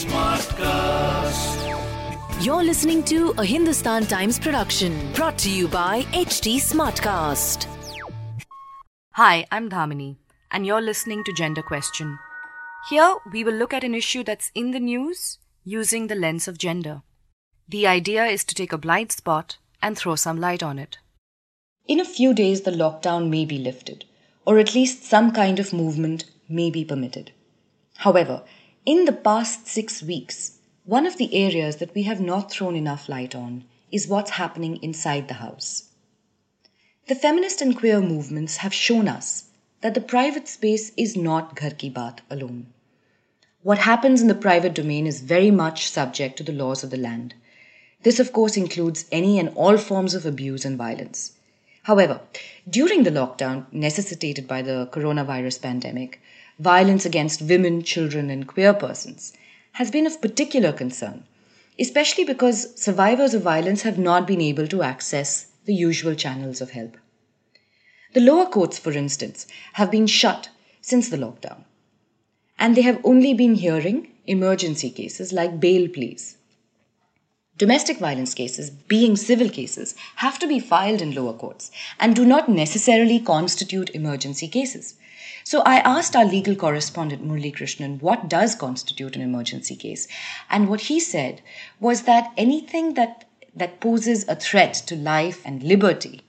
Smartcast. You're listening to a Hindustan Times production brought to you by HT Smartcast. Hi, I'm Dhamini, and you're listening to Gender Question. Here, we will look at an issue that's in the news using the lens of gender. The idea is to take a blind spot and throw some light on it. In a few days, the lockdown may be lifted, or at least some kind of movement may be permitted. However, in the past six weeks, one of the areas that we have not thrown enough light on is what's happening inside the house. The feminist and queer movements have shown us that the private space is not ghar ki baat alone. What happens in the private domain is very much subject to the laws of the land. This, of course, includes any and all forms of abuse and violence. However, during the lockdown necessitated by the coronavirus pandemic, violence against women, children, and queer persons has been of particular concern, especially because survivors of violence have not been able to access the usual channels of help. The lower courts, for instance, have been shut since the lockdown, and they have only been hearing emergency cases like bail pleas. Domestic violence cases, being civil cases, have to be filed in lower courts and do not necessarily constitute emergency cases. So I asked our legal correspondent Murli Krishnan what does constitute an emergency case, and what he said was that anything that that poses a threat to life and liberty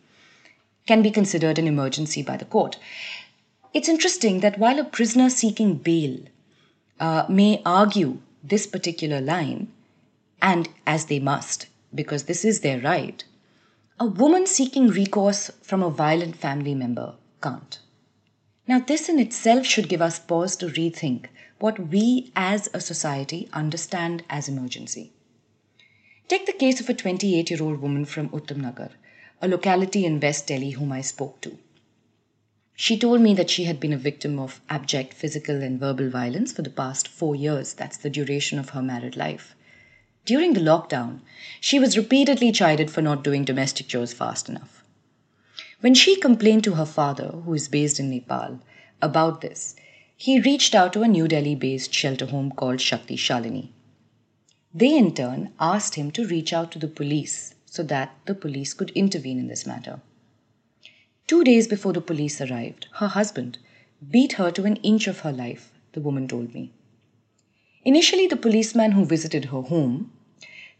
can be considered an emergency by the court. It's interesting that while a prisoner seeking bail uh, may argue this particular line, and as they must, because this is their right, a woman seeking recourse from a violent family member can't. Now, this in itself should give us pause to rethink what we as a society understand as emergency. Take the case of a 28 year old woman from Uttamnagar, a locality in West Delhi whom I spoke to. She told me that she had been a victim of abject physical and verbal violence for the past four years. That's the duration of her married life. During the lockdown, she was repeatedly chided for not doing domestic chores fast enough. When she complained to her father, who is based in Nepal, about this, he reached out to a New Delhi based shelter home called Shakti Shalini. They in turn asked him to reach out to the police so that the police could intervene in this matter. Two days before the police arrived, her husband beat her to an inch of her life, the woman told me. Initially, the policeman who visited her home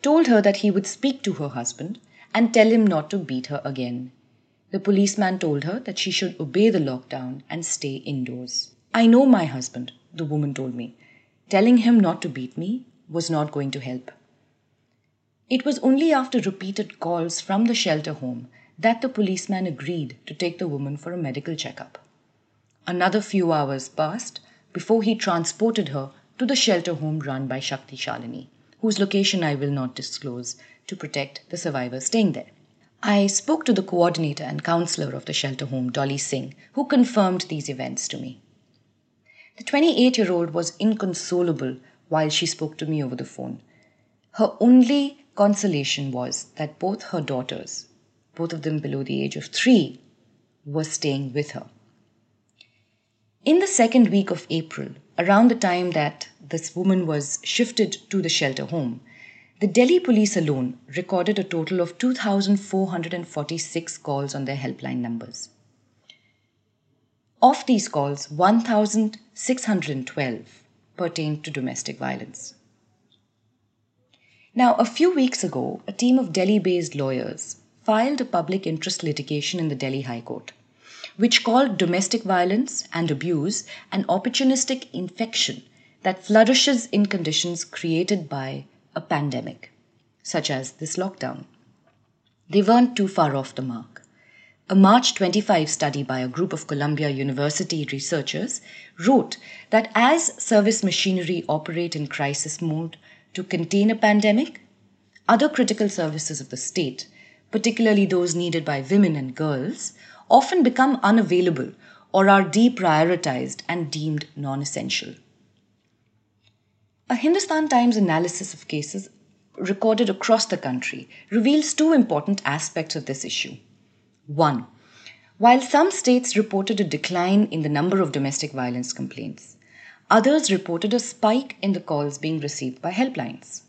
told her that he would speak to her husband and tell him not to beat her again. The policeman told her that she should obey the lockdown and stay indoors. I know my husband, the woman told me. Telling him not to beat me was not going to help. It was only after repeated calls from the shelter home that the policeman agreed to take the woman for a medical checkup. Another few hours passed before he transported her to the shelter home run by Shakti Shalini, whose location I will not disclose to protect the survivors staying there. I spoke to the coordinator and counselor of the shelter home, Dolly Singh, who confirmed these events to me. The 28 year old was inconsolable while she spoke to me over the phone. Her only consolation was that both her daughters, both of them below the age of three, were staying with her. In the second week of April, around the time that this woman was shifted to the shelter home, the Delhi police alone recorded a total of 2,446 calls on their helpline numbers. Of these calls, 1,612 pertained to domestic violence. Now, a few weeks ago, a team of Delhi based lawyers filed a public interest litigation in the Delhi High Court, which called domestic violence and abuse an opportunistic infection that flourishes in conditions created by a pandemic, such as this lockdown. They weren't too far off the mark. a March 25 study by a group of Columbia University researchers wrote that as service machinery operate in crisis mode to contain a pandemic, other critical services of the state, particularly those needed by women and girls, often become unavailable or are deprioritized and deemed non essential. A Hindustan Times analysis of cases recorded across the country reveals two important aspects of this issue. One, while some states reported a decline in the number of domestic violence complaints, others reported a spike in the calls being received by helplines.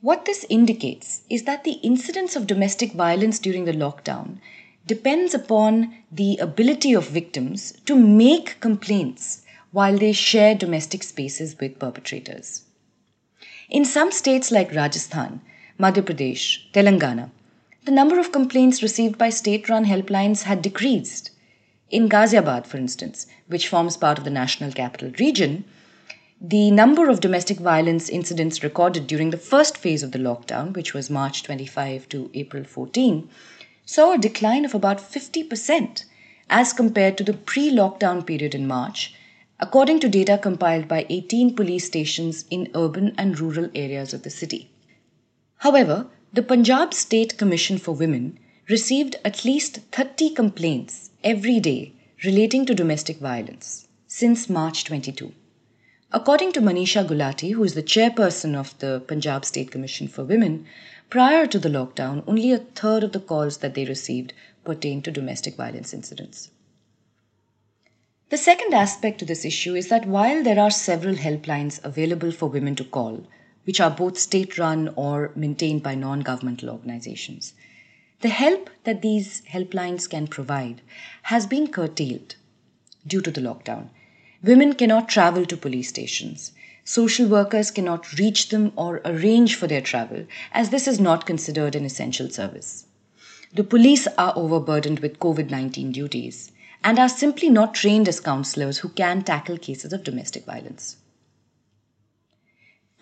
What this indicates is that the incidence of domestic violence during the lockdown depends upon the ability of victims to make complaints while they share domestic spaces with perpetrators. In some states like Rajasthan, Madhya Pradesh, Telangana, the number of complaints received by state run helplines had decreased. In Ghaziabad, for instance, which forms part of the National Capital Region, the number of domestic violence incidents recorded during the first phase of the lockdown, which was March 25 to April 14, saw a decline of about 50% as compared to the pre lockdown period in March, according to data compiled by 18 police stations in urban and rural areas of the city. However, the Punjab State Commission for Women received at least 30 complaints every day relating to domestic violence since March 22. According to Manisha Gulati, who is the chairperson of the Punjab State Commission for Women, prior to the lockdown, only a third of the calls that they received pertained to domestic violence incidents. The second aspect to this issue is that while there are several helplines available for women to call, which are both state run or maintained by non governmental organizations. The help that these helplines can provide has been curtailed due to the lockdown. Women cannot travel to police stations. Social workers cannot reach them or arrange for their travel, as this is not considered an essential service. The police are overburdened with COVID 19 duties and are simply not trained as counselors who can tackle cases of domestic violence.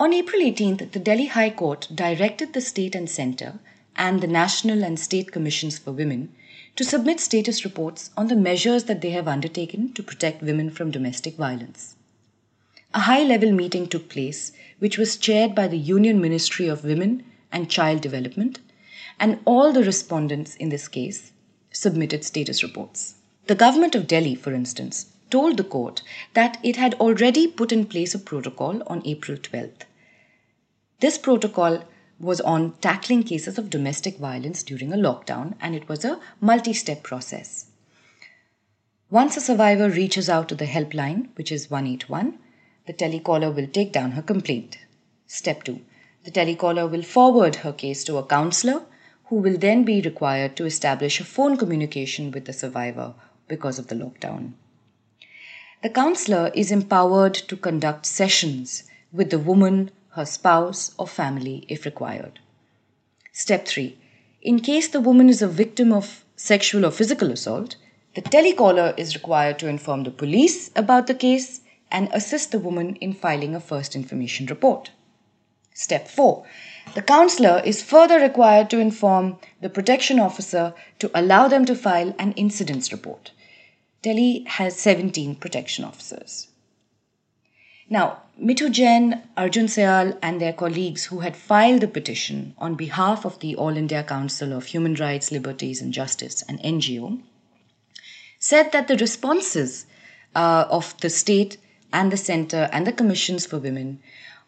On April 18th, the Delhi High Court directed the state and centre and the National and State Commissions for Women to submit status reports on the measures that they have undertaken to protect women from domestic violence. A high level meeting took place, which was chaired by the Union Ministry of Women and Child Development, and all the respondents in this case submitted status reports. The government of Delhi, for instance, told the court that it had already put in place a protocol on April 12th. This protocol was on tackling cases of domestic violence during a lockdown, and it was a multi step process. Once a survivor reaches out to the helpline, which is 181, the telecaller will take down her complaint. Step 2 The telecaller will forward her case to a counselor who will then be required to establish a phone communication with the survivor because of the lockdown. The counselor is empowered to conduct sessions with the woman, her spouse, or family if required. Step 3. In case the woman is a victim of sexual or physical assault, the telecaller is required to inform the police about the case and assist the woman in filing a first information report. Step 4. The counselor is further required to inform the protection officer to allow them to file an incidents report. Delhi has 17 protection officers. Now, Mithu Jain, Arjun Syal, and their colleagues who had filed the petition on behalf of the All India Council of Human Rights, Liberties and Justice, an NGO, said that the responses uh, of the state and the center and the commissions for women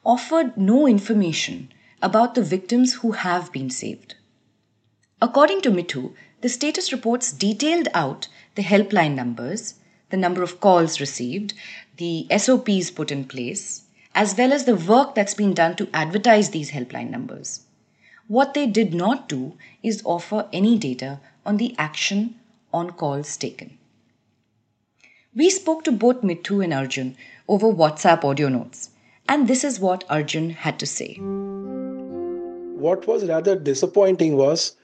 offered no information about the victims who have been saved. According to Mithu, the status reports detailed out the helpline numbers, the number of calls received, the SOPs put in place, as well as the work that's been done to advertise these helpline numbers. What they did not do is offer any data on the action on calls taken. We spoke to both Mithu and Arjun over WhatsApp audio notes, and this is what Arjun had to say. What was rather disappointing was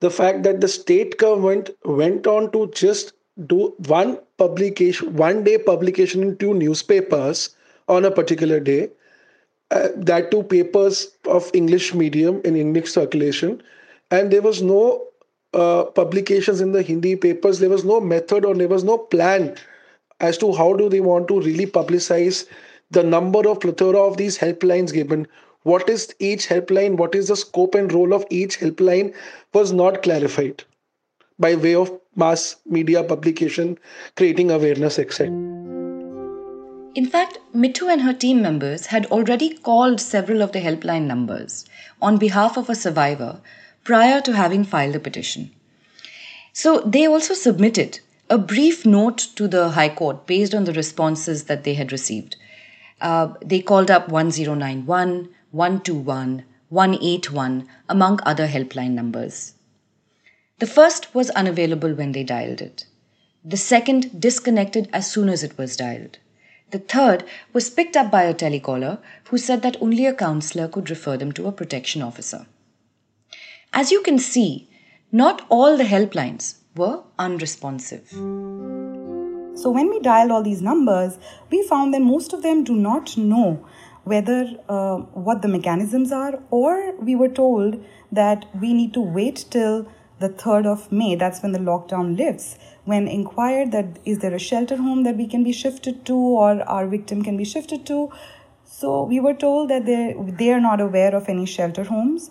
the fact that the state government went on to just do one publication, one day publication in two newspapers on a particular day. Uh, that two papers of English medium in English circulation, and there was no uh, publications in the Hindi papers, there was no method or there was no plan as to how do they want to really publicize the number of plethora of these helplines given. What is each helpline? What is the scope and role of each helpline was not clarified by way of mass media publication, creating awareness, etc. In fact, Mithu and her team members had already called several of the helpline numbers on behalf of a survivor prior to having filed a petition. So they also submitted a brief note to the High Court based on the responses that they had received. Uh, they called up 1091, 121, 181, among other helpline numbers. The first was unavailable when they dialed it. The second disconnected as soon as it was dialed. The third was picked up by a telecaller who said that only a counselor could refer them to a protection officer. As you can see, not all the helplines were unresponsive. So, when we dialed all these numbers, we found that most of them do not know whether uh, what the mechanisms are, or we were told that we need to wait till the 3rd of May, that's when the lockdown lifts. When inquired that is there a shelter home that we can be shifted to or our victim can be shifted to, so we were told that they they are not aware of any shelter homes.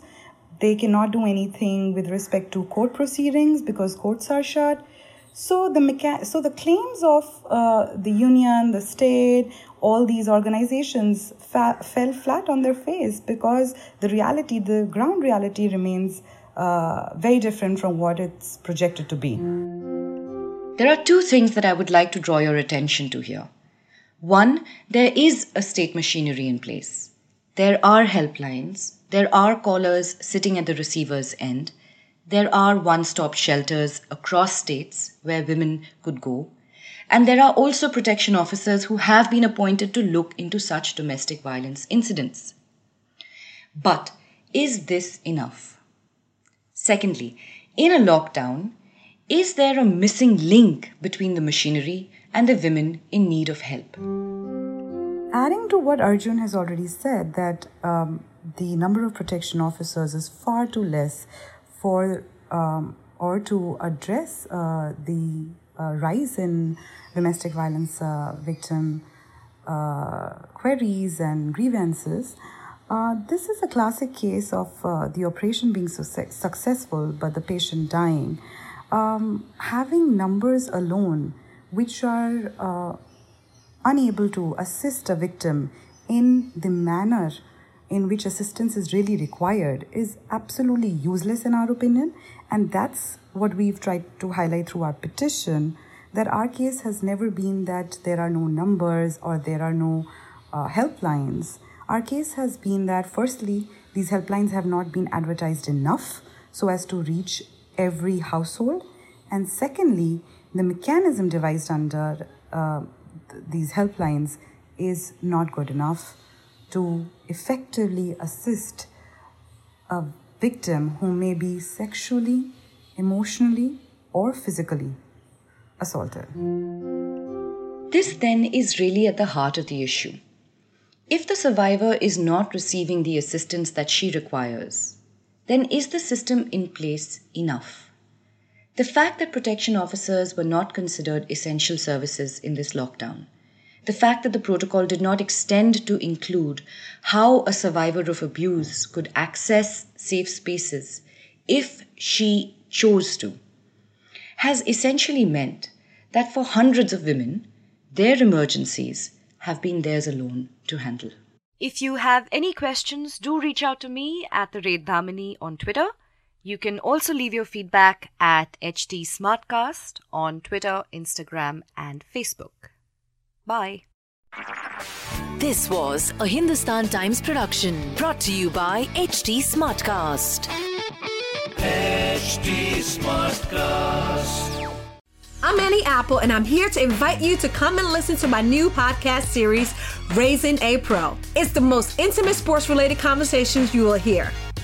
They cannot do anything with respect to court proceedings because courts are shut. So the mecha- so the claims of uh, the union, the state, all these organizations fa- fell flat on their face because the reality, the ground reality, remains uh, very different from what it's projected to be. There are two things that I would like to draw your attention to here. One, there is a state machinery in place. There are helplines, there are callers sitting at the receiver's end, there are one stop shelters across states where women could go, and there are also protection officers who have been appointed to look into such domestic violence incidents. But is this enough? Secondly, in a lockdown, is there a missing link between the machinery and the women in need of help? Adding to what Arjun has already said, that um, the number of protection officers is far too less for um, or to address uh, the uh, rise in domestic violence uh, victim uh, queries and grievances. Uh, this is a classic case of uh, the operation being so successful but the patient dying. Um, having numbers alone which are unable to assist a victim in the manner in which assistance is really required is absolutely useless in our opinion and that's what we've tried to highlight through our petition that our case has never been that there are no numbers or there are no uh, helplines our case has been that, firstly, these helplines have not been advertised enough so as to reach every household. And secondly, the mechanism devised under uh, these helplines is not good enough to effectively assist a victim who may be sexually, emotionally, or physically assaulted. This then is really at the heart of the issue. If the survivor is not receiving the assistance that she requires, then is the system in place enough? The fact that protection officers were not considered essential services in this lockdown, the fact that the protocol did not extend to include how a survivor of abuse could access safe spaces if she chose to, has essentially meant that for hundreds of women, their emergencies have been theirs alone to handle. If you have any questions, do reach out to me at the rate Dhamini on Twitter. You can also leave your feedback at HT Smartcast on Twitter, Instagram, and Facebook. Bye. This was a Hindustan Times production brought to you by HT Smartcast. HT Smartcast. I'm Annie Apple, and I'm here to invite you to come and listen to my new podcast series, Raising a Pro. It's the most intimate sports related conversations you will hear.